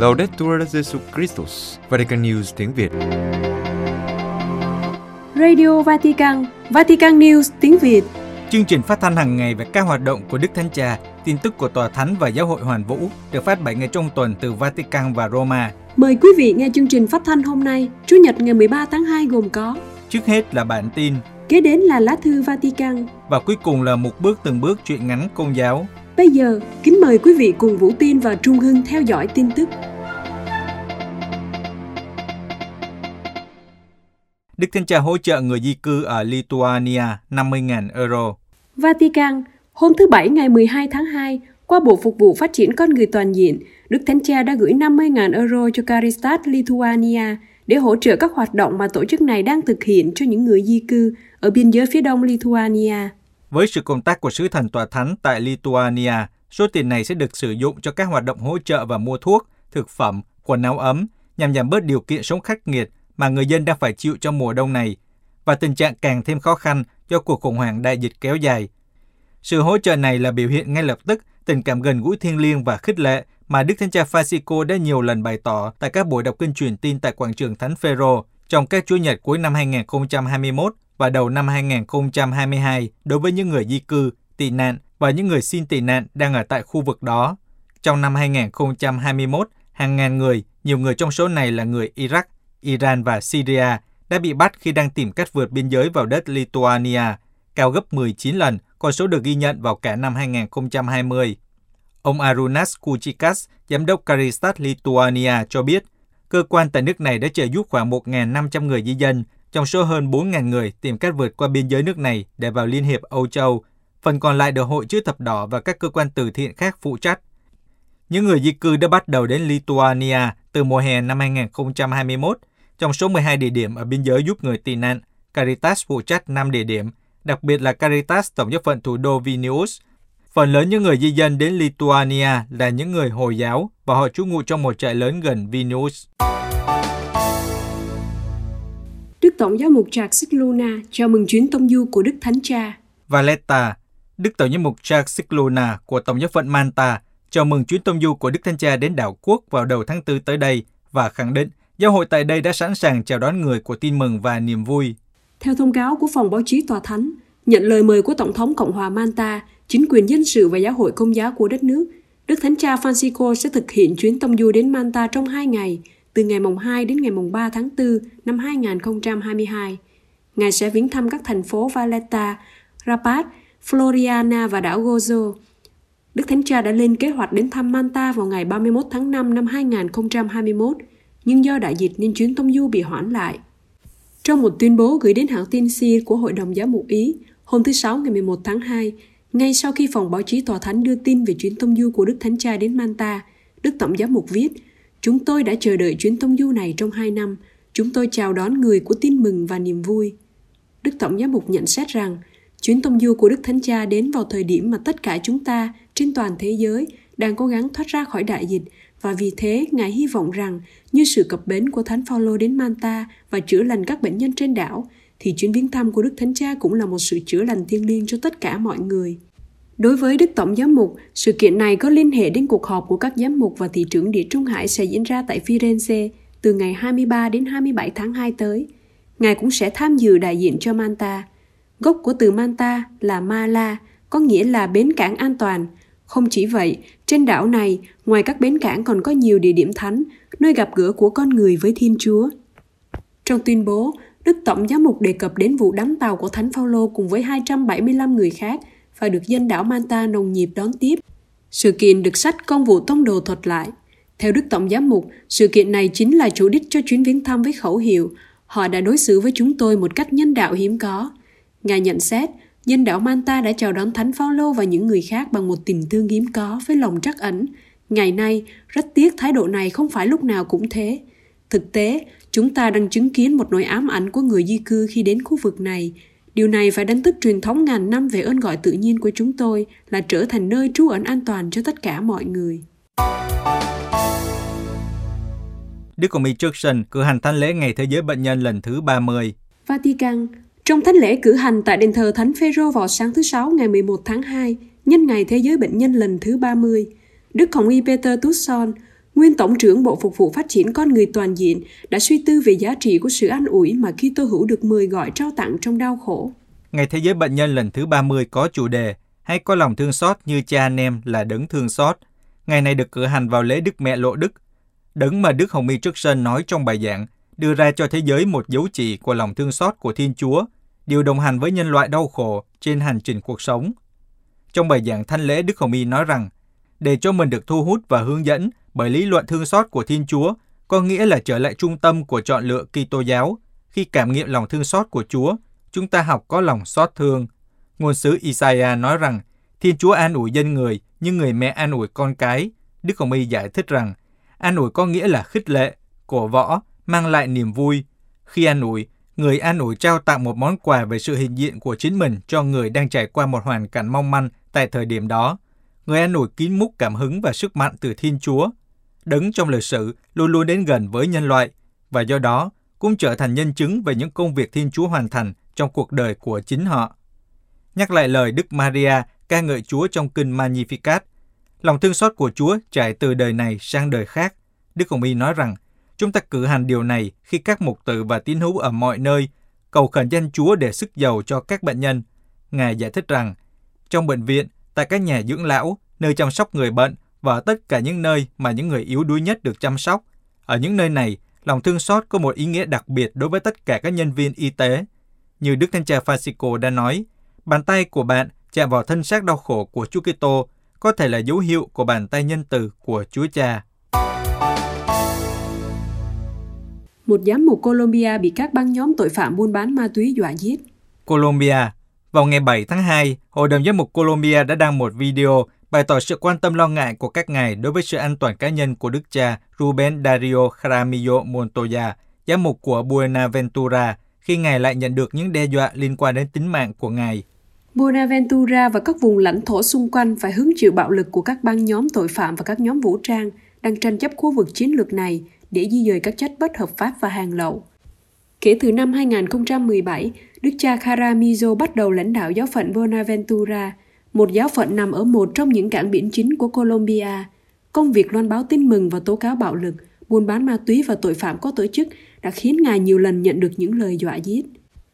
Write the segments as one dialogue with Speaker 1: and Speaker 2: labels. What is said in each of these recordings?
Speaker 1: Laudetur Jesus Christus, Vatican News tiếng Việt.
Speaker 2: Radio Vatican, Vatican News tiếng Việt.
Speaker 3: Chương trình phát thanh hàng ngày về các hoạt động của Đức Thánh Cha, tin tức của Tòa Thánh và Giáo hội Hoàn Vũ được phát 7 ngày trong tuần từ Vatican và Roma.
Speaker 2: Mời quý vị nghe chương trình phát thanh hôm nay, Chủ nhật ngày 13 tháng 2 gồm có
Speaker 3: Trước hết là bản tin,
Speaker 2: Kế đến là lá thư Vatican.
Speaker 3: và cuối cùng là một bước từng bước chuyện ngắn công giáo.
Speaker 2: Bây giờ, kính mời quý vị cùng Vũ Tin và Trung Hưng theo dõi tin tức.
Speaker 3: Đức Thánh Cha hỗ trợ người di cư ở Lithuania 50.000 euro.
Speaker 2: Vatican, hôm thứ Bảy ngày 12 tháng 2, qua Bộ Phục vụ Phát triển Con Người Toàn diện, Đức Thánh Cha đã gửi 50.000 euro cho Caritas Lithuania để hỗ trợ các hoạt động mà tổ chức này đang thực hiện cho những người di cư ở biên giới phía đông Lithuania.
Speaker 3: Với sự công tác của sứ thần tòa thánh tại Lithuania, số tiền này sẽ được sử dụng cho các hoạt động hỗ trợ và mua thuốc, thực phẩm, quần áo ấm nhằm giảm bớt điều kiện sống khắc nghiệt mà người dân đang phải chịu trong mùa đông này và tình trạng càng thêm khó khăn do cuộc khủng hoảng đại dịch kéo dài. Sự hỗ trợ này là biểu hiện ngay lập tức tình cảm gần gũi thiêng liêng và khích lệ mà Đức Thánh Cha Francisco đã nhiều lần bày tỏ tại các buổi đọc kinh truyền tin tại quảng trường Thánh Phêrô trong các Chúa nhật cuối năm 2021 và đầu năm 2022 đối với những người di cư, tị nạn và những người xin tị nạn đang ở tại khu vực đó. Trong năm 2021, hàng ngàn người, nhiều người trong số này là người Iraq, Iran và Syria, đã bị bắt khi đang tìm cách vượt biên giới vào đất Lithuania, cao gấp 19 lần con số được ghi nhận vào cả năm 2020. Ông Arunas Kuchikas, giám đốc Caritas Lithuania cho biết, cơ quan tại nước này đã trợ giúp khoảng 1.500 người di dân, trong số hơn 4.000 người tìm cách vượt qua biên giới nước này để vào Liên hiệp Âu Châu. Phần còn lại được Hội chữ thập đỏ và các cơ quan từ thiện khác phụ trách. Những người di cư đã bắt đầu đến Lithuania từ mùa hè năm 2021. Trong số 12 địa điểm ở biên giới giúp người tị nạn, Caritas phụ trách 5 địa điểm, đặc biệt là Caritas tổng giáo phận thủ đô Vilnius. Phần lớn những người di dân đến Lithuania là những người Hồi giáo và họ trú ngụ trong một trại lớn gần Vilnius.
Speaker 2: Đức Tổng giáo mục Charles Luna chào mừng chuyến tông du của Đức Thánh Cha.
Speaker 3: Valletta, Đức Tổng giám mục Charles Ciclona của Tổng giáo phận Manta chào mừng chuyến tông du của Đức Thánh Cha đến đảo quốc vào đầu tháng 4 tới đây và khẳng định giáo hội tại đây đã sẵn sàng chào đón người của tin mừng và niềm vui.
Speaker 2: Theo thông cáo của phòng báo chí tòa thánh, nhận lời mời của Tổng thống Cộng hòa Manta, chính quyền dân sự và giáo hội công giáo của đất nước, Đức Thánh Cha Francisco sẽ thực hiện chuyến tông du đến Manta trong 2 ngày, từ ngày mùng 2 đến ngày mùng 3 tháng 4 năm 2022. Ngài sẽ viếng thăm các thành phố Valletta, Rabat, Floriana và đảo Gozo. Đức Thánh Cha đã lên kế hoạch đến thăm Manta vào ngày 31 tháng 5 năm 2021, nhưng do đại dịch nên chuyến tông du bị hoãn lại. Trong một tuyên bố gửi đến hãng tin SIR của Hội đồng Giáo mục Ý, hôm thứ Sáu ngày 11 tháng 2, ngay sau khi phòng báo chí tòa thánh đưa tin về chuyến tông du của Đức Thánh Cha đến Manta, Đức Tổng giám mục viết, Chúng tôi đã chờ đợi chuyến tông du này trong hai năm. Chúng tôi chào đón người của tin mừng và niềm vui. Đức Tổng giám mục nhận xét rằng, chuyến tông du của Đức Thánh Cha đến vào thời điểm mà tất cả chúng ta trên toàn thế giới đang cố gắng thoát ra khỏi đại dịch và vì thế Ngài hy vọng rằng như sự cập bến của Thánh Phaolô đến Manta và chữa lành các bệnh nhân trên đảo thì chuyến viếng thăm của Đức Thánh Cha cũng là một sự chữa lành thiêng liêng cho tất cả mọi người. Đối với Đức Tổng Giám mục, sự kiện này có liên hệ đến cuộc họp của các giám mục và thị trưởng Địa Trung Hải sẽ diễn ra tại Firenze từ ngày 23 đến 27 tháng 2 tới. Ngài cũng sẽ tham dự đại diện cho Manta. Gốc của từ Manta là Mala, có nghĩa là bến cảng an toàn. Không chỉ vậy, trên đảo này, ngoài các bến cảng còn có nhiều địa điểm thánh, nơi gặp gỡ của con người với Thiên Chúa. Trong tuyên bố, Đức Tổng Giám mục đề cập đến vụ đắm tàu của Thánh Phaolô cùng với 275 người khác và được dân đảo Manta nồng nhiệt đón tiếp. Sự kiện được sách công vụ tông đồ thuật lại. Theo Đức Tổng Giám mục, sự kiện này chính là chủ đích cho chuyến viếng thăm với khẩu hiệu Họ đã đối xử với chúng tôi một cách nhân đạo hiếm có. Ngài nhận xét, dân đảo Manta đã chào đón Thánh Phaolô và những người khác bằng một tình thương hiếm có với lòng trắc ẩn. Ngày nay, rất tiếc thái độ này không phải lúc nào cũng thế. Thực tế, chúng ta đang chứng kiến một nỗi ám ảnh của người di cư khi đến khu vực này. Điều này phải đánh thức truyền thống ngàn năm về ơn gọi tự nhiên của chúng tôi là trở thành nơi trú ẩn an toàn cho tất cả mọi người.
Speaker 3: Đức Hồng Y Jackson cử hành thánh lễ Ngày Thế giới Bệnh nhân lần thứ 30.
Speaker 2: Vatican trong thánh lễ cử hành tại đền thờ Thánh Phêrô vào sáng thứ Sáu ngày 11 tháng 2, nhân ngày Thế giới Bệnh nhân lần thứ 30, Đức Hồng Y Peter Tusson, nguyên Tổng trưởng Bộ Phục vụ Phát triển Con Người Toàn diện đã suy tư về giá trị của sự an ủi mà khi tôi hữu được mời gọi trao tặng trong đau khổ.
Speaker 3: Ngày Thế giới Bệnh nhân lần thứ 30 có chủ đề Hãy có lòng thương xót như cha anh em là đấng thương xót. Ngày này được cử hành vào lễ Đức Mẹ Lộ Đức. Đấng mà Đức Hồng Y trước Sơn nói trong bài giảng đưa ra cho thế giới một dấu chỉ của lòng thương xót của Thiên Chúa, điều đồng hành với nhân loại đau khổ trên hành trình cuộc sống. Trong bài giảng thanh lễ, Đức Hồng Y nói rằng, để cho mình được thu hút và hướng dẫn bởi lý luận thương xót của Thiên Chúa, có nghĩa là trở lại trung tâm của chọn lựa Kitô giáo. Khi cảm nghiệm lòng thương xót của Chúa, chúng ta học có lòng xót thương. Ngôn sứ Isaiah nói rằng, Thiên Chúa an ủi dân người như người mẹ an ủi con cái. Đức Hồng Y giải thích rằng, an ủi có nghĩa là khích lệ, cổ võ, mang lại niềm vui. Khi an ủi, người an ủi trao tặng một món quà về sự hiện diện của chính mình cho người đang trải qua một hoàn cảnh mong manh tại thời điểm đó. Người an ủi kín múc cảm hứng và sức mạnh từ Thiên Chúa. Đấng trong lịch sử luôn luôn đến gần với nhân loại và do đó cũng trở thành nhân chứng về những công việc Thiên Chúa hoàn thành trong cuộc đời của chính họ. Nhắc lại lời Đức Maria ca ngợi Chúa trong kinh Magnificat, lòng thương xót của Chúa trải từ đời này sang đời khác. Đức Hồng Y nói rằng, chúng ta cử hành điều này khi các mục tử và tín hữu ở mọi nơi cầu khẩn danh Chúa để sức giàu cho các bệnh nhân. Ngài giải thích rằng, trong bệnh viện, tại các nhà dưỡng lão, nơi chăm sóc người bệnh và tất cả những nơi mà những người yếu đuối nhất được chăm sóc. Ở những nơi này, lòng thương xót có một ý nghĩa đặc biệt đối với tất cả các nhân viên y tế. Như Đức Thánh Cha Francisco đã nói, bàn tay của bạn chạm vào thân xác đau khổ của Chúa Kitô có thể là dấu hiệu của bàn tay nhân từ của Chúa Cha.
Speaker 2: Một giám mục Colombia bị các băng nhóm tội phạm buôn bán ma túy dọa giết.
Speaker 3: Colombia Vào ngày 7 tháng 2, Hội đồng Giám mục Colombia đã đăng một video bày tỏ sự quan tâm lo ngại của các ngài đối với sự an toàn cá nhân của đức cha Ruben Dario Jaramillo Montoya, giám mục của Buenaventura, khi ngài lại nhận được những đe dọa liên quan đến tính mạng của ngài.
Speaker 2: Buenaventura và các vùng lãnh thổ xung quanh phải hứng chịu bạo lực của các băng nhóm tội phạm và các nhóm vũ trang đang tranh chấp khu vực chiến lược này để di dời các chất bất hợp pháp và hàng lậu. Kể từ năm 2017, Đức cha Caramizo bắt đầu lãnh đạo giáo phận Bonaventura, một giáo phận nằm ở một trong những cảng biển chính của Colombia. Công việc loan báo tin mừng và tố cáo bạo lực, buôn bán ma túy và tội phạm có tổ chức đã khiến ngài nhiều lần nhận được những lời dọa giết.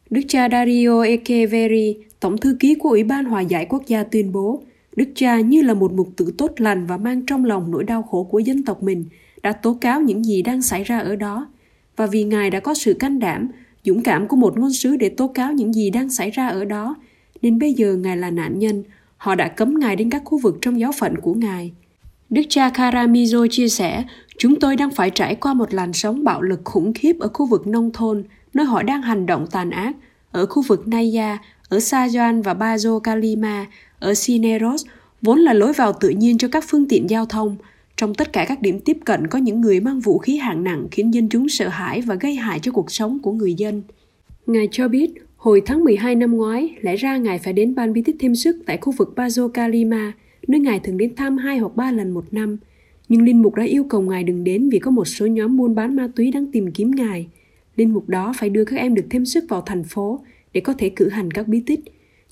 Speaker 2: Đức cha Dario Echeverri, Tổng thư ký của Ủy ban Hòa giải Quốc gia tuyên bố, Đức cha như là một mục tử tốt lành và mang trong lòng nỗi đau khổ của dân tộc mình, đã tố cáo những gì đang xảy ra ở đó. Và vì Ngài đã có sự can đảm, dũng cảm của một ngôn sứ để tố cáo những gì đang xảy ra ở đó, nên bây giờ Ngài là nạn nhân, họ đã cấm Ngài đến các khu vực trong giáo phận của Ngài. Đức cha Karamizo chia sẻ, chúng tôi đang phải trải qua một làn sóng bạo lực khủng khiếp ở khu vực nông thôn, nơi họ đang hành động tàn ác, ở khu vực Naya, ở Sa và Bajo Kalima, ở Sineros, vốn là lối vào tự nhiên cho các phương tiện giao thông. Trong tất cả các điểm tiếp cận có những người mang vũ khí hạng nặng khiến dân chúng sợ hãi và gây hại cho cuộc sống của người dân. Ngài cho biết, hồi tháng 12 năm ngoái, lẽ ra Ngài phải đến ban bí tích thêm sức tại khu vực Bazo Kalima, nơi Ngài thường đến thăm hai hoặc ba lần một năm. Nhưng Linh Mục đã yêu cầu Ngài đừng đến vì có một số nhóm buôn bán ma túy đang tìm kiếm Ngài. Linh Mục đó phải đưa các em được thêm sức vào thành phố để có thể cử hành các bí tích.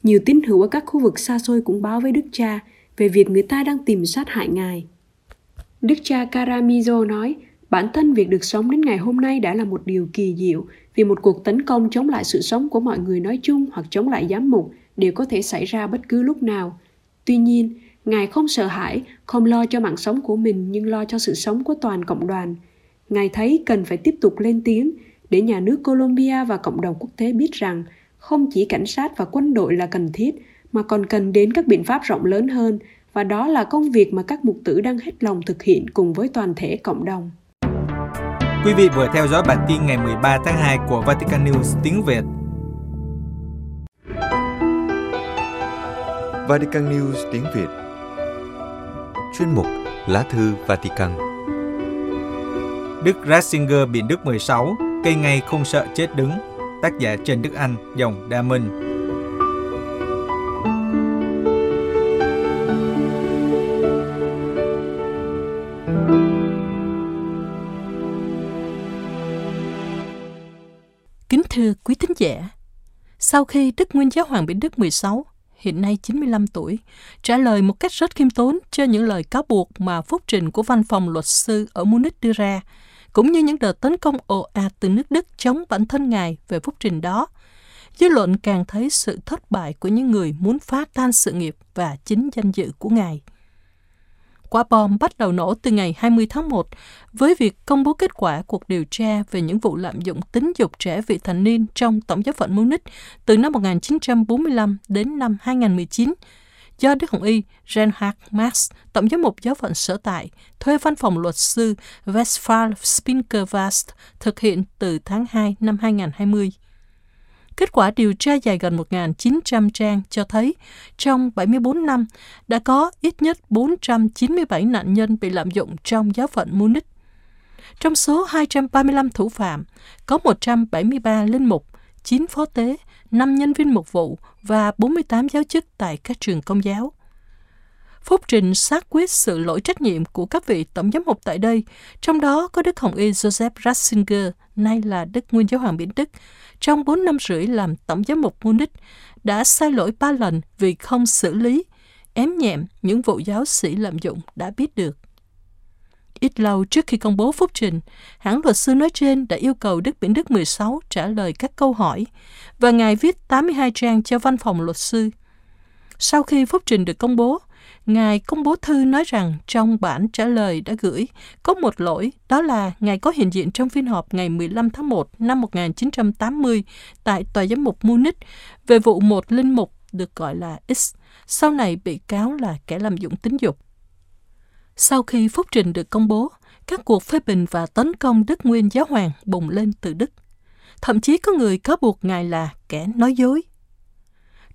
Speaker 2: Nhiều tín hữu ở các khu vực xa xôi cũng báo với Đức Cha về việc người ta đang tìm sát hại Ngài. Đức cha Karamizo nói, bản thân việc được sống đến ngày hôm nay đã là một điều kỳ diệu vì một cuộc tấn công chống lại sự sống của mọi người nói chung hoặc chống lại giám mục đều có thể xảy ra bất cứ lúc nào. Tuy nhiên, Ngài không sợ hãi, không lo cho mạng sống của mình nhưng lo cho sự sống của toàn cộng đoàn. Ngài thấy cần phải tiếp tục lên tiếng để nhà nước Colombia và cộng đồng quốc tế biết rằng không chỉ cảnh sát và quân đội là cần thiết mà còn cần đến các biện pháp rộng lớn hơn và đó là công việc mà các mục tử đang hết lòng thực hiện cùng với toàn thể cộng đồng.
Speaker 3: Quý vị vừa theo dõi bản tin ngày 13 tháng 2 của Vatican News tiếng Việt.
Speaker 1: Vatican News tiếng Việt Chuyên mục Lá thư Vatican
Speaker 3: Đức Ratzinger bị Đức 16, cây ngay không sợ chết đứng, tác giả Trần Đức Anh, dòng Đa Minh.
Speaker 4: Sau khi Đức Nguyên Giáo Hoàng Benedict 16 hiện nay 95 tuổi, trả lời một cách rất khiêm tốn cho những lời cáo buộc mà phúc trình của văn phòng luật sư ở Munich đưa ra, cũng như những đợt tấn công ồ ạt từ nước Đức chống bản thân Ngài về phúc trình đó. Dư luận càng thấy sự thất bại của những người muốn phá tan sự nghiệp và chính danh dự của Ngài. Quả bom bắt đầu nổ từ ngày 20 tháng 1 với việc công bố kết quả cuộc điều tra về những vụ lạm dụng tính dục trẻ vị thành niên trong Tổng giáo phận Munich từ năm 1945 đến năm 2019 do Đức Hồng Y Reinhard Marx, Tổng giám mục giáo phận sở tại, thuê văn phòng luật sư Westphal Spinkervast thực hiện từ tháng 2 năm 2020. Kết quả điều tra dài gần 1.900 trang cho thấy trong 74 năm đã có ít nhất 497 nạn nhân bị lạm dụng trong giáo phận Munich. Trong số 235 thủ phạm, có 173 linh mục, 9 phó tế, 5 nhân viên mục vụ và 48 giáo chức tại các trường công giáo. Phúc trình xác quyết sự lỗi trách nhiệm của các vị tổng giám mục tại đây, trong đó có Đức Hồng Y Joseph Ratzinger, nay là Đức Nguyên Giáo hoàng Biển Đức, trong 4 năm rưỡi làm tổng giám mục Munich, đã sai lỗi ba lần vì không xử lý, ém nhẹm những vụ giáo sĩ lạm dụng đã biết được. Ít lâu trước khi công bố phúc trình, hãng luật sư nói trên đã yêu cầu Đức Biển Đức 16 trả lời các câu hỏi và Ngài viết 82 trang cho văn phòng luật sư. Sau khi phúc trình được công bố, Ngài công bố thư nói rằng trong bản trả lời đã gửi có một lỗi, đó là Ngài có hiện diện trong phiên họp ngày 15 tháng 1 năm 1980 tại Tòa giám mục Munich về vụ một linh mục được gọi là X, sau này bị cáo là kẻ làm dụng tính dục. Sau khi phúc trình được công bố, các cuộc phê bình và tấn công Đức Nguyên Giáo Hoàng bùng lên từ Đức. Thậm chí có người cáo buộc Ngài là kẻ nói dối.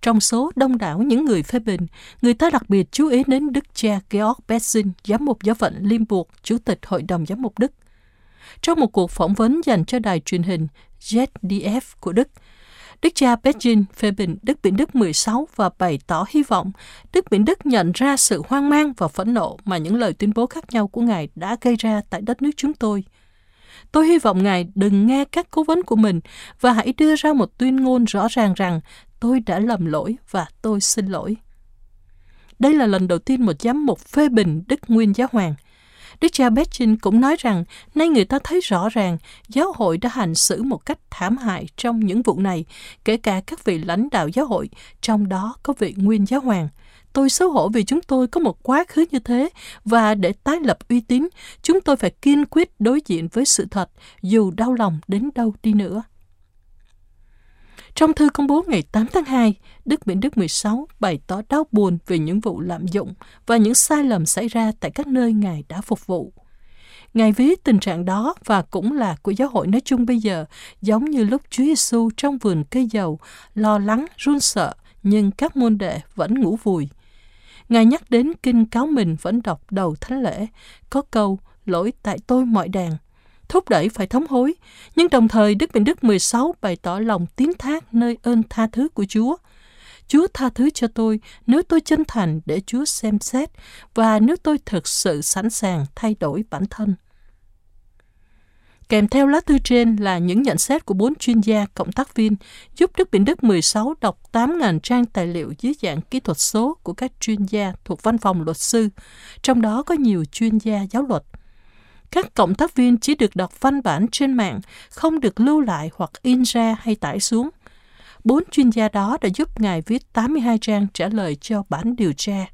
Speaker 4: Trong số đông đảo những người phê bình, người ta đặc biệt chú ý đến Đức cha Georg Betzin, giám mục giáo phận Limburg, chủ tịch Hội đồng giám mục Đức. Trong một cuộc phỏng vấn dành cho đài truyền hình ZDF của Đức, Đức cha Betzin phê bình Đức Biển Đức 16 và bày tỏ hy vọng Đức Biển Đức nhận ra sự hoang mang và phẫn nộ mà những lời tuyên bố khác nhau của Ngài đã gây ra tại đất nước chúng tôi. Tôi hy vọng Ngài đừng nghe các cố vấn của mình và hãy đưa ra một tuyên ngôn rõ ràng rằng tôi đã lầm lỗi và tôi xin lỗi. Đây là lần đầu tiên một giám mục phê bình Đức Nguyên Giáo Hoàng. Đức cha bechin cũng nói rằng nay người ta thấy rõ ràng giáo hội đã hành xử một cách thảm hại trong những vụ này, kể cả các vị lãnh đạo giáo hội, trong đó có vị Nguyên Giáo Hoàng. Tôi xấu hổ vì chúng tôi có một quá khứ như thế và để tái lập uy tín, chúng tôi phải kiên quyết đối diện với sự thật, dù đau lòng đến đâu đi nữa. Trong thư công bố ngày 8 tháng 2, Đức Biển Đức 16 bày tỏ đau buồn về những vụ lạm dụng và những sai lầm xảy ra tại các nơi Ngài đã phục vụ. Ngài ví tình trạng đó và cũng là của giáo hội nói chung bây giờ, giống như lúc Chúa Giêsu trong vườn cây dầu, lo lắng, run sợ, nhưng các môn đệ vẫn ngủ vùi. Ngài nhắc đến kinh cáo mình vẫn đọc đầu thánh lễ, có câu lỗi tại tôi mọi đàn, thúc đẩy phải thống hối, nhưng đồng thời Đức Bình Đức 16 bày tỏ lòng tín thác nơi ơn tha thứ của Chúa. Chúa tha thứ cho tôi nếu tôi chân thành để Chúa xem xét và nếu tôi thực sự sẵn sàng thay đổi bản thân. Kèm theo lá thư trên là những nhận xét của bốn chuyên gia cộng tác viên giúp Đức Bình Đức 16 đọc 8.000 trang tài liệu dưới dạng kỹ thuật số của các chuyên gia thuộc văn phòng luật sư, trong đó có nhiều chuyên gia giáo luật. Các cộng tác viên chỉ được đọc văn bản trên mạng, không được lưu lại hoặc in ra hay tải xuống. Bốn chuyên gia đó đã giúp Ngài viết 82 trang trả lời cho bản điều tra.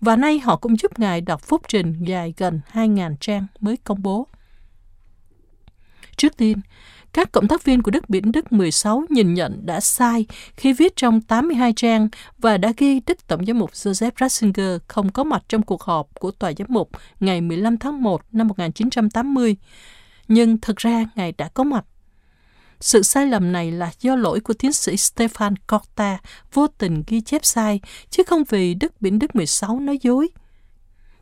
Speaker 4: Và nay họ cũng giúp Ngài đọc phúc trình dài gần 2.000 trang mới công bố. Trước tiên, các cộng tác viên của Đức Biển Đức 16 nhìn nhận đã sai khi viết trong 82 trang và đã ghi Đức Tổng giám mục Joseph Ratzinger không có mặt trong cuộc họp của Tòa giám mục ngày 15 tháng 1 năm 1980. Nhưng thực ra Ngài đã có mặt. Sự sai lầm này là do lỗi của tiến sĩ Stefan Corta vô tình ghi chép sai, chứ không vì Đức Biển Đức 16 nói dối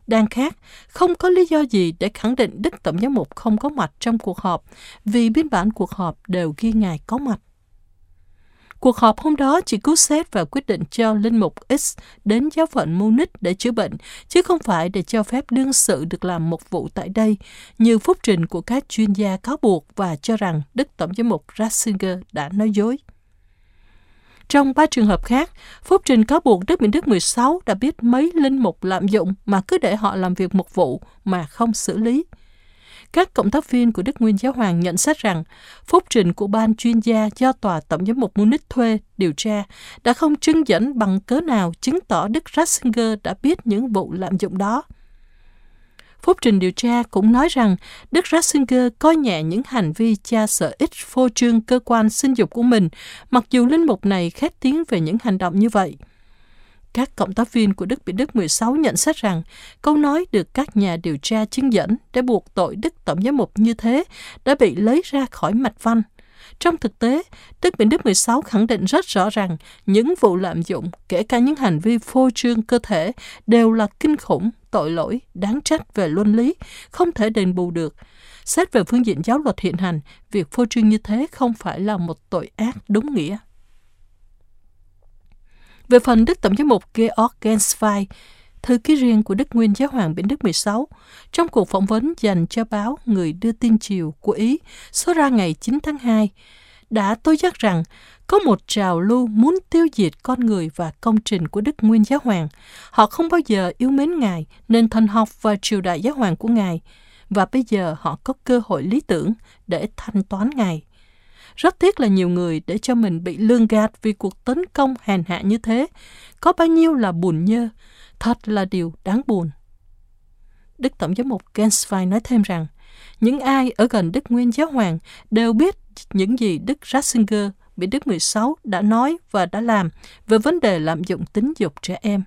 Speaker 4: đang khác, không có lý do gì để khẳng định Đức Tổng giám mục không có mặt trong cuộc họp, vì biên bản cuộc họp đều ghi Ngài có mặt. Cuộc họp hôm đó chỉ cứu xét và quyết định cho Linh Mục X đến giáo phận Munich để chữa bệnh, chứ không phải để cho phép đương sự được làm một vụ tại đây, như phúc trình của các chuyên gia cáo buộc và cho rằng Đức Tổng giám mục Ratzinger đã nói dối. Trong ba trường hợp khác, phúc trình cáo buộc Đức Bình Đức 16 đã biết mấy linh mục lạm dụng mà cứ để họ làm việc một vụ mà không xử lý. Các cộng tác viên của Đức Nguyên Giáo Hoàng nhận xét rằng phúc trình của ban chuyên gia do Tòa Tổng giám mục Munich thuê điều tra đã không chứng dẫn bằng cớ nào chứng tỏ Đức Ratzinger đã biết những vụ lạm dụng đó. Phúc trình điều tra cũng nói rằng Đức Ratzinger coi nhẹ những hành vi cha sợ ích phô trương cơ quan sinh dục của mình, mặc dù linh mục này khét tiếng về những hành động như vậy. Các cộng tác viên của Đức Bị Đức 16 nhận xét rằng câu nói được các nhà điều tra chứng dẫn để buộc tội Đức Tổng giám mục như thế đã bị lấy ra khỏi mạch văn. Trong thực tế, Đức Bình Đức 16 khẳng định rất rõ rằng những vụ lạm dụng, kể cả những hành vi phô trương cơ thể, đều là kinh khủng, tội lỗi, đáng trách về luân lý, không thể đền bù được. Xét về phương diện giáo luật hiện hành, việc phô trương như thế không phải là một tội ác đúng nghĩa. Về phần Đức Tổng giám mục Georg Genswein, thư ký riêng của Đức Nguyên Giáo hoàng Biển Đức 16, trong cuộc phỏng vấn dành cho báo Người đưa tin chiều của Ý số ra ngày 9 tháng 2, đã tối giác rằng có một trào lưu muốn tiêu diệt con người và công trình của Đức Nguyên Giáo Hoàng. Họ không bao giờ yêu mến Ngài, nên thần học và triều đại giáo hoàng của Ngài, và bây giờ họ có cơ hội lý tưởng để thanh toán Ngài. Rất tiếc là nhiều người để cho mình bị lương gạt vì cuộc tấn công hèn hạ như thế. Có bao nhiêu là buồn nhơ, thật là điều đáng buồn. Đức Tổng giám mục Genswein nói thêm rằng, những ai ở gần Đức Nguyên Giáo Hoàng đều biết những gì Đức Ratzinger bị Đức 16 đã nói và đã làm về vấn đề lạm dụng tính dục trẻ em.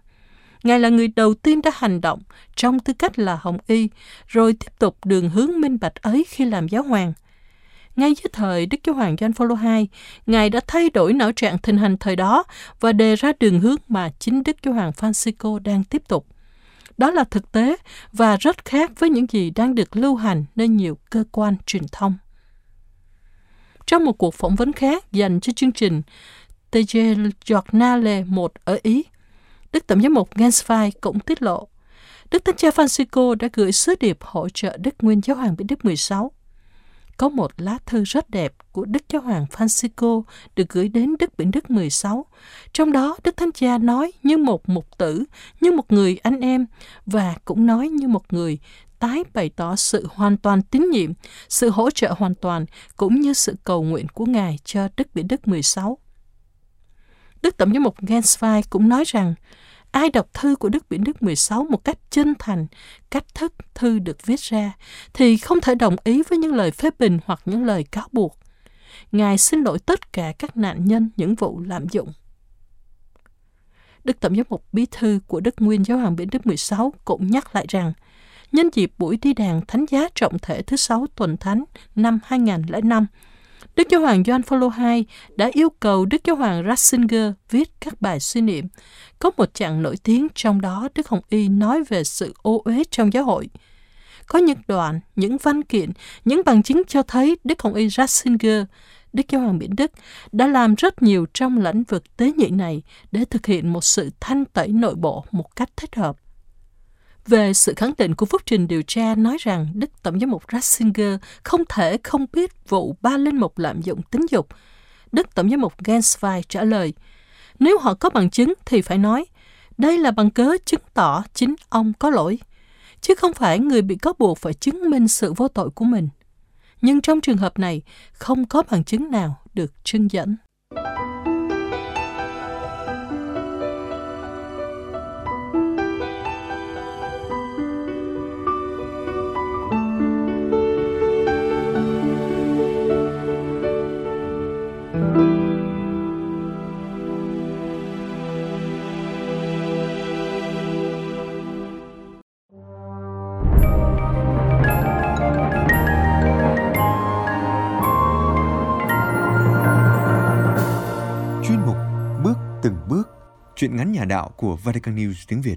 Speaker 4: Ngài là người đầu tiên đã hành động trong tư cách là Hồng Y, rồi tiếp tục đường hướng minh bạch ấy khi làm giáo hoàng. Ngay dưới thời Đức Giáo Hoàng John Paul II, Ngài đã thay đổi não trạng tình hình thời đó và đề ra đường hướng mà chính Đức Giáo Hoàng Francisco đang tiếp tục. Đó là thực tế và rất khác với những gì đang được lưu hành nơi nhiều cơ quan truyền thông. Trong một cuộc phỏng vấn khác dành cho chương trình TG Giornale 1 ở Ý, Đức Tổng giám mục Genswein cũng tiết lộ Đức Thánh Cha Francisco đã gửi sứ điệp hỗ trợ Đức Nguyên Giáo hoàng Benedict Đức 16 có một lá thư rất đẹp của Đức Giáo hoàng Francisco được gửi đến Đức Biển Đức 16. Trong đó, Đức Thánh Cha nói như một mục tử, như một người anh em, và cũng nói như một người tái bày tỏ sự hoàn toàn tín nhiệm, sự hỗ trợ hoàn toàn, cũng như sự cầu nguyện của Ngài cho Đức Biển Đức 16. Đức Tổng giám mục Genswein cũng nói rằng, Ai đọc thư của Đức Biển Đức 16 một cách chân thành, cách thức thư được viết ra, thì không thể đồng ý với những lời phê bình hoặc những lời cáo buộc. Ngài xin lỗi tất cả các nạn nhân những vụ lạm dụng. Đức Tổng giám mục Bí thư của Đức Nguyên Giáo hoàng Biển Đức 16 cũng nhắc lại rằng, nhân dịp buổi đi đàn thánh giá trọng thể thứ sáu tuần thánh năm 2005, Đức Giáo hoàng John Paul II đã yêu cầu Đức Giáo hoàng Ratzinger viết các bài suy niệm. Có một chặng nổi tiếng trong đó Đức Hồng Y nói về sự ô uế trong giáo hội. Có những đoạn, những văn kiện, những bằng chứng cho thấy Đức Hồng Y Ratzinger, Đức Giáo hoàng Biển Đức đã làm rất nhiều trong lĩnh vực tế nhị này để thực hiện một sự thanh tẩy nội bộ một cách thích hợp về sự khẳng định của phúc trình điều tra nói rằng Đức Tổng giám mục Ratzinger không thể không biết vụ ba linh mục lạm dụng tính dục. Đức Tổng giám mục Genswein trả lời, nếu họ có bằng chứng thì phải nói, đây là bằng cớ chứng tỏ chính ông có lỗi, chứ không phải người bị cáo buộc phải chứng minh sự vô tội của mình. Nhưng trong trường hợp này, không có bằng chứng nào được trưng dẫn.
Speaker 1: Chuyện ngắn nhà đạo của Vatican News tiếng Việt.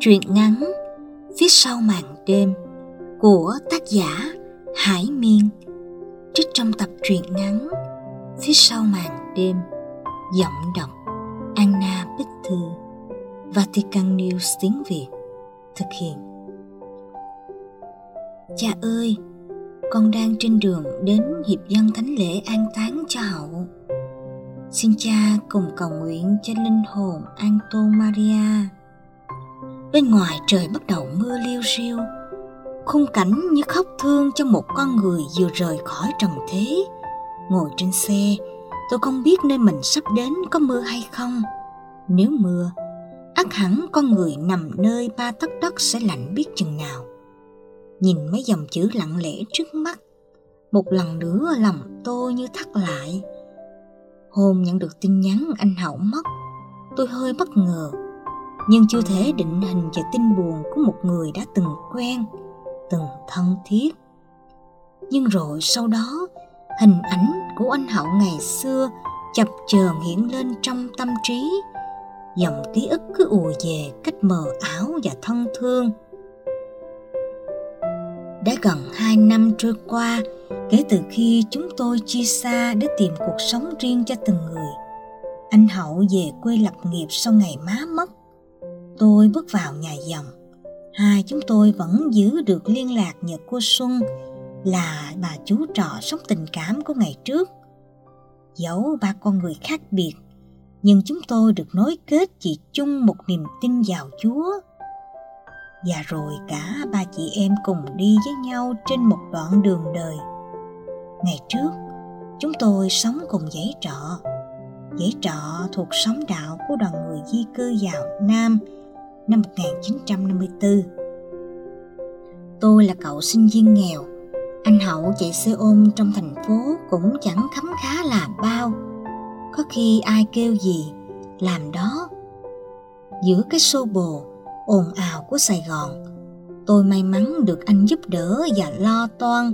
Speaker 5: Truyện ngắn Phía sau màn đêm của tác giả Hải Miên trích trong tập truyện ngắn Phía sau màn đêm, Giọng đọc Anna Bích Thư Vatican News tiếng Việt thực hiện Cha ơi, con đang trên đường đến hiệp dân thánh lễ an táng cho hậu. Xin cha cùng cầu nguyện cho linh hồn Anto Maria. Bên ngoài trời bắt đầu mưa liêu riêu, khung cảnh như khóc thương cho một con người vừa rời khỏi trần thế. Ngồi trên xe, tôi không biết nơi mình sắp đến có mưa hay không. Nếu mưa, ắt hẳn con người nằm nơi ba tấc đất sẽ lạnh biết chừng nào. Nhìn mấy dòng chữ lặng lẽ trước mắt một lần nữa lòng tôi như thắt lại. Hôm nhận được tin nhắn anh hậu mất tôi hơi bất ngờ nhưng chưa thể định hình về tin buồn của một người đã từng quen từng thân thiết. Nhưng rồi sau đó hình ảnh của anh hậu ngày xưa chập chờn hiện lên trong tâm trí dòng ký ức cứ ùa về cách mờ ảo và thân thương. Đã gần hai năm trôi qua kể từ khi chúng tôi chia xa để tìm cuộc sống riêng cho từng người. Anh hậu về quê lập nghiệp sau ngày má mất. Tôi bước vào nhà dòng. Hai chúng tôi vẫn giữ được liên lạc nhờ cô xuân, là bà chú trọ sống tình cảm của ngày trước. Dẫu ba con người khác biệt nhưng chúng tôi được nối kết chỉ chung một niềm tin vào Chúa. Và rồi cả ba chị em cùng đi với nhau trên một đoạn đường đời. Ngày trước, chúng tôi sống cùng dãy trọ. Dãy trọ thuộc sống đạo của đoàn người di cư vào Nam năm 1954. Tôi là cậu sinh viên nghèo. Anh Hậu chạy xe ôm trong thành phố cũng chẳng khấm khá là bao có khi ai kêu gì, làm đó. Giữa cái xô bồ ồn ào của sài gòn, tôi may mắn được anh giúp đỡ và lo toan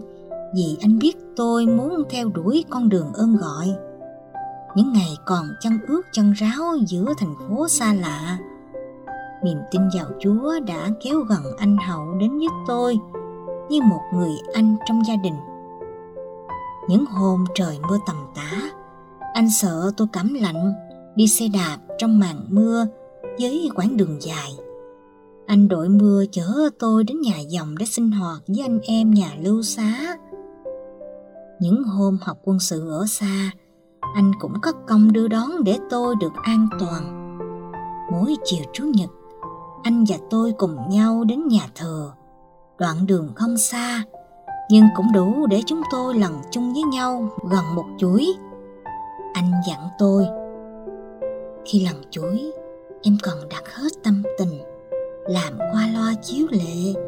Speaker 5: vì anh biết tôi muốn theo đuổi con đường ơn gọi. Những ngày còn chân ướt chân ráo giữa thành phố xa lạ, niềm tin vào chúa đã kéo gần anh hậu đến với tôi như một người anh trong gia đình. Những hôm trời mưa tầm tã anh sợ tôi cảm lạnh, đi xe đạp trong màn mưa với quãng đường dài. Anh đội mưa chở tôi đến nhà dòng để sinh hoạt với anh em nhà lưu xá. Những hôm học quân sự ở xa, anh cũng có công đưa đón để tôi được an toàn. Mỗi chiều Chủ nhật, anh và tôi cùng nhau đến nhà thờ. Đoạn đường không xa, nhưng cũng đủ để chúng tôi lần chung với nhau gần một chuỗi anh dặn tôi. Khi lần chuối, em cần đặt hết tâm tình, làm qua loa chiếu lệ.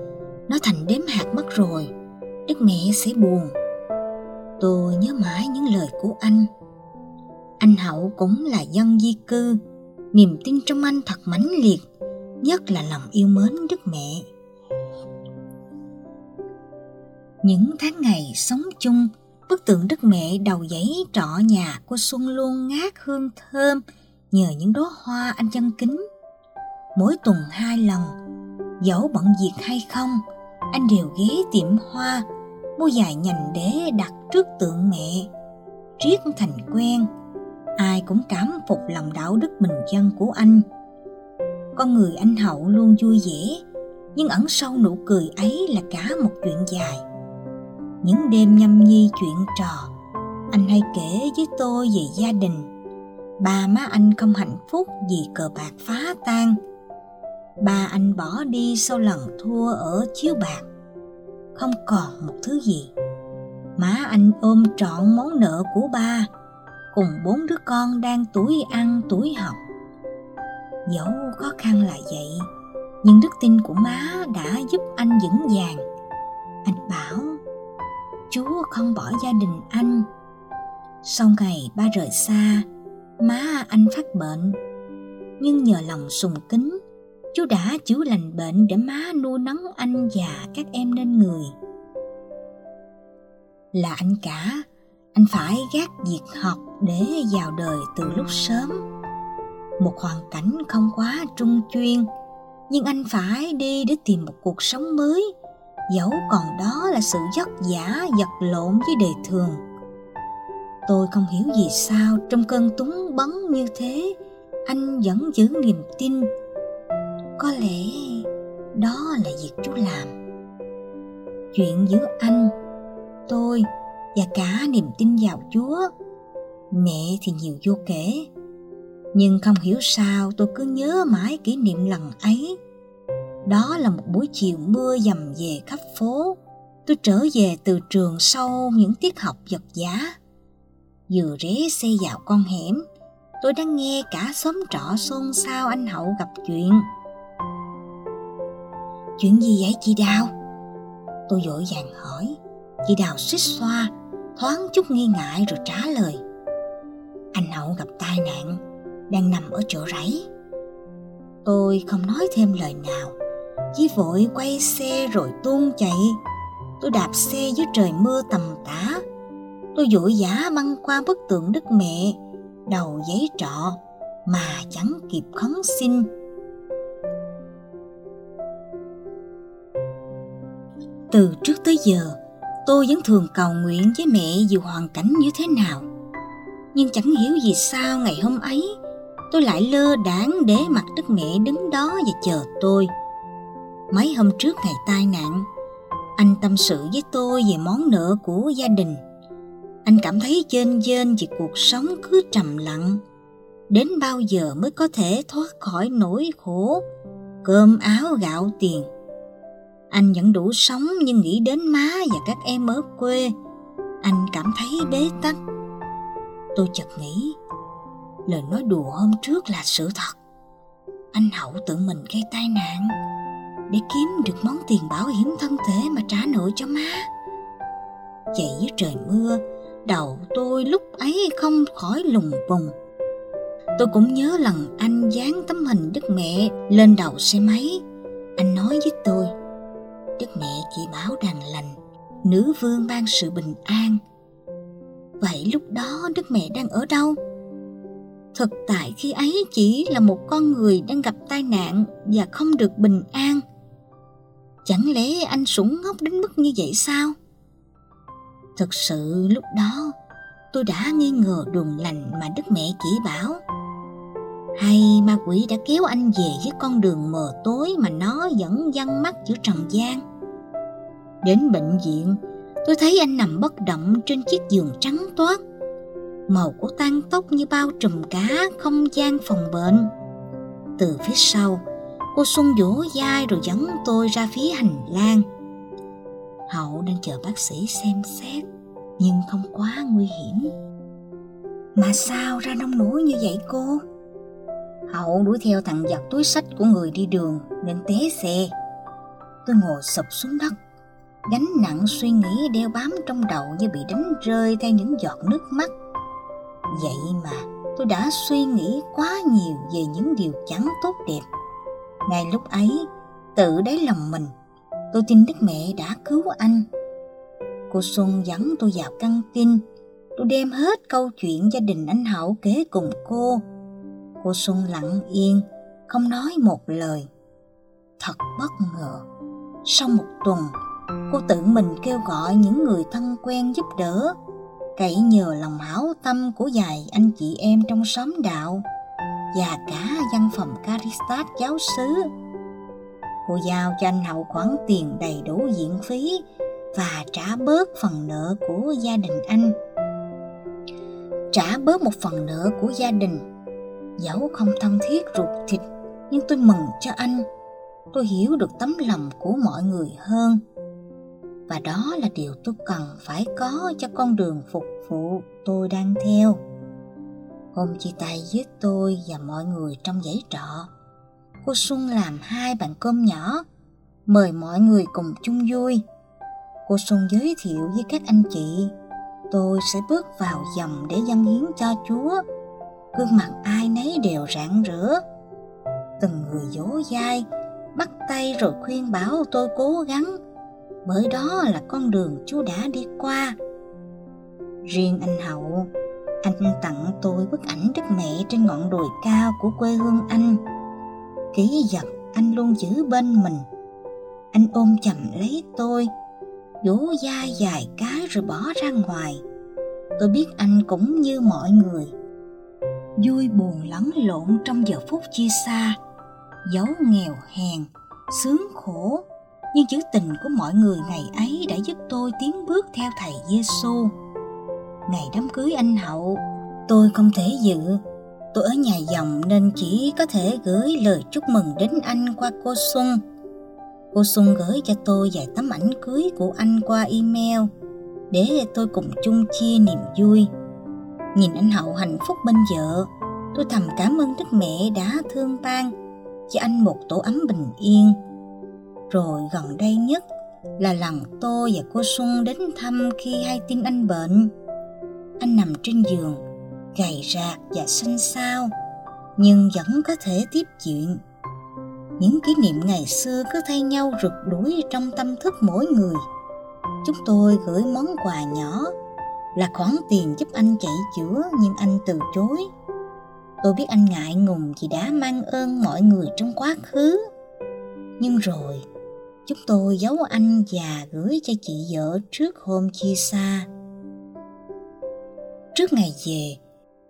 Speaker 5: Nó thành đếm hạt mất rồi đức mẹ sẽ buồn. Tôi nhớ mãi những lời của anh. Anh hậu cũng là dân di cư, niềm tin trong anh thật mãnh liệt, nhất là lòng yêu mến đức mẹ. Những tháng ngày sống chung Bức tượng Đức Mẹ đầu giấy trọ nhà của Xuân luôn ngát hương thơm nhờ những đóa hoa anh chân kính. Mỗi tuần hai lần, dẫu bận việc hay không, anh đều ghé tiệm hoa, mua vài nhành để đặt trước tượng mẹ. Triết thành quen, ai cũng cảm phục lòng đạo đức bình dân của anh. Con người anh Hậu luôn vui vẻ, nhưng ẩn sau nụ cười ấy là cả một chuyện dài những đêm nhâm nhi chuyện trò. Anh hay kể với tôi về gia đình. Ba má anh không hạnh phúc vì cờ bạc phá tan. Ba anh bỏ đi sau lần thua ở chiếu bạc. Không còn một thứ gì. Má anh ôm trọn món nợ của ba, cùng bốn đứa con đang tuổi ăn tuổi học. Dẫu khó khăn là vậy, nhưng đức tin của má đã giúp anh vững vàng. Anh bảo Chúa không bỏ gia đình anh. Sau ngày ba rời xa, má anh phát bệnh. Nhưng nhờ lòng sùng kính, Chúa đã chữa lành bệnh để má nuôi nấng anh và các em nên người. Là anh cả, anh phải gác việc học để vào đời từ lúc sớm. Một hoàn cảnh không quá trung chuyên, nhưng anh phải đi để tìm một cuộc sống mới dẫu còn đó là sự vất giả vật lộn với đời thường. Tôi không hiểu vì sao trong cơn túng bấn như thế, anh vẫn giữ niềm tin. Có lẽ đó là việc chú làm. Chuyện giữa anh, tôi và cả niềm tin vào chúa, mẹ thì nhiều vô kể. Nhưng không hiểu sao tôi cứ nhớ mãi kỷ niệm lần ấy đó là một buổi chiều mưa dầm về khắp phố. Tôi trở về từ trường sau những tiết học vật giá. vừa ré xe vào con hẻm, tôi đang nghe cả xóm trọ xôn xao anh hậu gặp chuyện. Chuyện gì vậy chị đào? Tôi vội vàng hỏi. Chị đào xích xoa, thoáng chút nghi ngại rồi trả lời. Anh hậu gặp tai nạn, đang nằm ở chỗ rẫy. Tôi không nói thêm lời nào chỉ vội quay xe rồi tuôn chạy. Tôi đạp xe dưới trời mưa tầm tã. Tôi vội vã băng qua bức tượng đức mẹ, đầu giấy trọ mà chẳng kịp khấn xin. Từ trước tới giờ, tôi vẫn thường cầu nguyện với mẹ dù hoàn cảnh như thế nào. Nhưng chẳng hiểu vì sao ngày hôm ấy, tôi lại lơ đãng để mặt đức mẹ đứng đó và chờ tôi mấy hôm trước ngày tai nạn, anh tâm sự với tôi về món nợ của gia đình. Anh cảm thấy chênh dên vì cuộc sống cứ trầm lặng. Đến bao giờ mới có thể thoát khỏi nỗi khổ, cơm áo gạo tiền? Anh vẫn đủ sống nhưng nghĩ đến má và các em ở quê. Anh cảm thấy bế tắc. Tôi chợt nghĩ, lời nói đùa hôm trước là sự thật. Anh hậu tự mình gây tai nạn để kiếm được món tiền bảo hiểm thân thể mà trả nợ cho má. Vậy dưới trời mưa, đầu tôi lúc ấy không khỏi lùng bùng. Tôi cũng nhớ lần anh dán tấm hình đức mẹ lên đầu xe máy. Anh nói với tôi, đức mẹ chỉ bảo đàn lành, nữ vương ban sự bình an. Vậy lúc đó đức mẹ đang ở đâu? Thực tại khi ấy chỉ là một con người đang gặp tai nạn và không được bình an chẳng lẽ anh sủng ngốc đến mức như vậy sao? Thực sự lúc đó, tôi đã nghi ngờ đường lành mà đức mẹ chỉ bảo. Hay ma quỷ đã kéo anh về với con đường mờ tối mà nó vẫn văng mắt giữa trần gian? Đến bệnh viện, tôi thấy anh nằm bất động trên chiếc giường trắng toát. Màu của tan tóc như bao trùm cá không gian phòng bệnh. Từ phía sau cô xuân vỗ vai rồi dẫn tôi ra phía hành lang. Hậu đang chờ bác sĩ xem xét, nhưng không quá nguy hiểm. Mà sao ra nông nổi như vậy cô? Hậu đuổi theo thằng giặt túi sách của người đi đường nên té xe tôi ngồi sụp xuống đất, gánh nặng suy nghĩ đeo bám trong đầu như bị đánh rơi theo những giọt nước mắt. Vậy mà tôi đã suy nghĩ quá nhiều về những điều chẳng tốt đẹp ngay lúc ấy, tự đáy lòng mình, tôi tin đức mẹ đã cứu anh. Cô xuân dẫn tôi vào căng tin. Tôi đem hết câu chuyện gia đình anh hậu kể cùng cô. Cô xuân lặng yên, không nói một lời. Thật bất ngờ, sau một tuần, cô tự mình kêu gọi những người thân quen giúp đỡ, cậy nhờ lòng hảo tâm của vài anh chị em trong xóm đạo và cả văn phòng Caristat giáo xứ. Cô giao cho anh Hậu khoản tiền đầy đủ viện phí và trả bớt phần nợ của gia đình anh. Trả bớt một phần nợ của gia đình, dẫu không thân thiết ruột thịt, nhưng tôi mừng cho anh. Tôi hiểu được tấm lòng của mọi người hơn và đó là điều tôi cần phải có cho con đường phục vụ tôi đang theo hôm chia tay với tôi và mọi người trong dãy trọ cô xuân làm hai bàn cơm nhỏ mời mọi người cùng chung vui. Cô xuân giới thiệu với các anh chị tôi sẽ bước vào dòng để dâng hiến cho chúa. Gương mặt ai nấy đều rạng rỡ. Từng người vỗ vai bắt tay rồi khuyên bảo tôi cố gắng bởi đó là con đường Chúa đã đi qua. Riêng anh Hậu, anh tặng tôi bức ảnh đức mẹ trên ngọn đồi cao của quê hương anh. Kỷ vật anh luôn giữ bên mình. Anh ôm chầm lấy tôi, vỗ vai dài cái rồi bỏ ra ngoài. tôi biết anh cũng như mọi người vui buồn lẫn lộn trong giờ phút chia xa dấu nghèo hèn sướng khổ nhưng chữ tình của mọi người ngày ấy đã giúp tôi tiến bước theo thầy Giêsu. Ngày đám cưới anh Hậu, tôi không thể dự. Tôi ở nhà dòng nên chỉ có thể gửi lời chúc mừng đến anh qua cô Xuân. Cô Xuân gửi cho tôi vài tấm ảnh cưới của anh qua email để tôi cùng chung chia niềm vui. Nhìn anh Hậu hạnh phúc bên vợ, tôi thầm cảm ơn Đức Mẹ đã thương ban cho anh một tổ ấm bình yên rồi gần đây nhất là lần tôi và cô Xuân đến thăm khi hay tin anh bệnh. Anh nằm trên giường, gầy rạc và xanh xao, nhưng vẫn có thể tiếp chuyện. Những kỷ niệm ngày xưa cứ thay nhau rượt đuổi trong tâm thức mỗi người. Chúng tôi gửi món quà nhỏ là khoản tiền giúp anh chạy chữa nhưng anh từ chối. Tôi biết anh ngại ngùng vì đã mang ơn mọi người trong quá khứ. Nhưng rồi Chúng tôi giấu anh và gửi cho chị vợ trước hôm chia xa. Trước ngày về,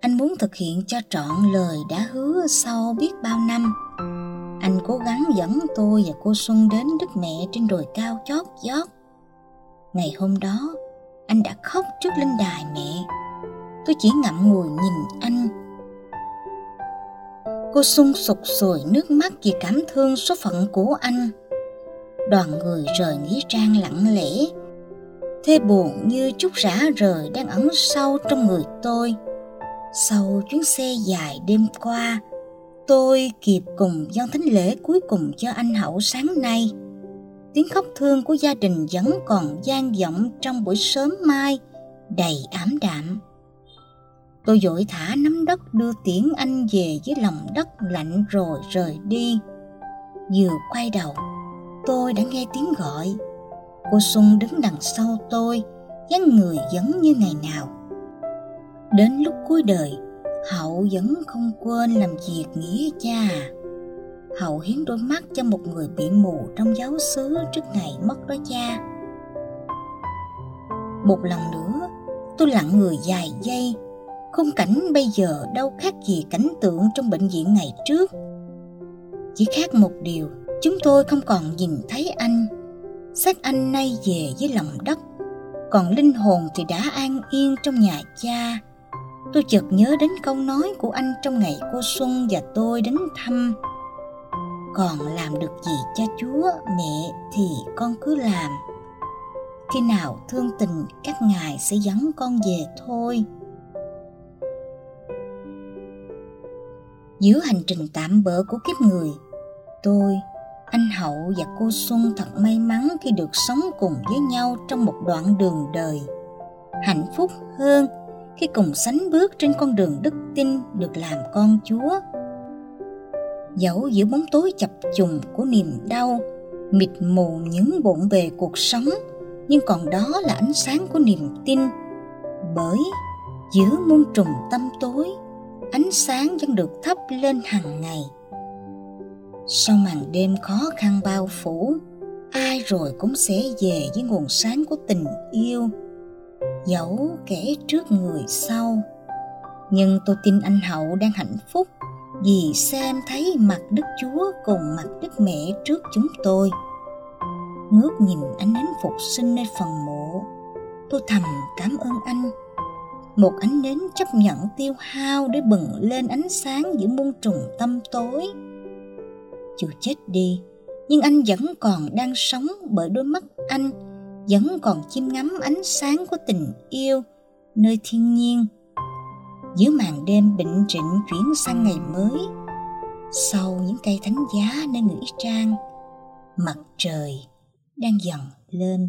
Speaker 5: anh muốn thực hiện cho trọn lời đã hứa sau biết bao năm. Anh cố gắng dẫn tôi và cô Xuân đến Đức Mẹ trên đồi cao chót vót. Ngày hôm đó, anh đã khóc trước linh đài mẹ. Tôi chỉ ngậm ngùi nhìn anh. Cô Xuân sụt sùi nước mắt vì cảm thương số phận của anh đoàn người rời nghĩa trang lặng lẽ thế buồn như chút rã rời đang ẩn sâu trong người tôi. Sau chuyến xe dài đêm qua, tôi kịp cùng dân thánh lễ cuối cùng cho anh hậu sáng nay. Tiếng khóc thương của gia đình vẫn còn gian vọng trong buổi sớm mai, đầy ảm đạm. Tôi vội thả nắm đất đưa tiễn anh về với lòng đất lạnh rồi rời đi. Vừa quay đầu, tôi đã nghe tiếng gọi cô xuân đứng đằng sau tôi, dáng người vẫn như ngày nào. Đến lúc cuối đời, hậu vẫn không quên làm việc nghĩa cha. Hậu hiến đôi mắt cho một người bị mù trong giáo xứ trước ngày mất đó cha. Một lần nữa, tôi lặng người dài giây khung cảnh bây giờ đâu khác gì cảnh tượng trong bệnh viện ngày trước. Chỉ khác một điều, chúng tôi không còn nhìn thấy anh xác anh nay về với lòng đất. Còn linh hồn thì đã an yên trong nhà cha. Tôi chợt nhớ đến câu nói của anh trong ngày cô xuân và tôi đến thăm. Còn làm được gì cho chúa, mẹ thì con cứ làm. Khi nào thương tình, các ngài sẽ dẫn con về thôi. Giữa hành trình tạm bỡ của kiếp người, tôi anh Hậu và cô Xuân thật may mắn khi được sống cùng với nhau trong một đoạn đường đời. Hạnh phúc hơn khi cùng sánh bước trên con đường đức tin được làm con Chúa. Dẫu giữa bóng tối chập trùng của niềm đau, mịt mù những bộn bề cuộc sống, nhưng còn đó là ánh sáng của niềm tin. Bởi giữa muôn trùng tâm tối, ánh sáng vẫn được thắp lên hàng ngày sau màn đêm khó khăn bao phủ, ai rồi cũng sẽ về với nguồn sáng của tình yêu. Dẫu kẻ trước người sau, nhưng tôi tin anh hậu đang hạnh phúc vì xem thấy mặt đức chúa cùng mặt đức mẹ trước chúng tôi. Ngước nhìn ánh nến phục sinh nơi phần mộ, tôi thầm cảm ơn anh. Một ánh nến chấp nhận tiêu hao để bừng lên ánh sáng giữa muôn trùng tâm tối dù chết đi, nhưng anh vẫn còn đang sống bởi đôi mắt anh, vẫn còn chiêm ngắm ánh sáng của tình yêu nơi thiên nhiên. Giữa màn đêm bệnh trịnh chuyển sang ngày mới, sau những cây thánh giá nơi ngữ trang, mặt trời đang dần lên.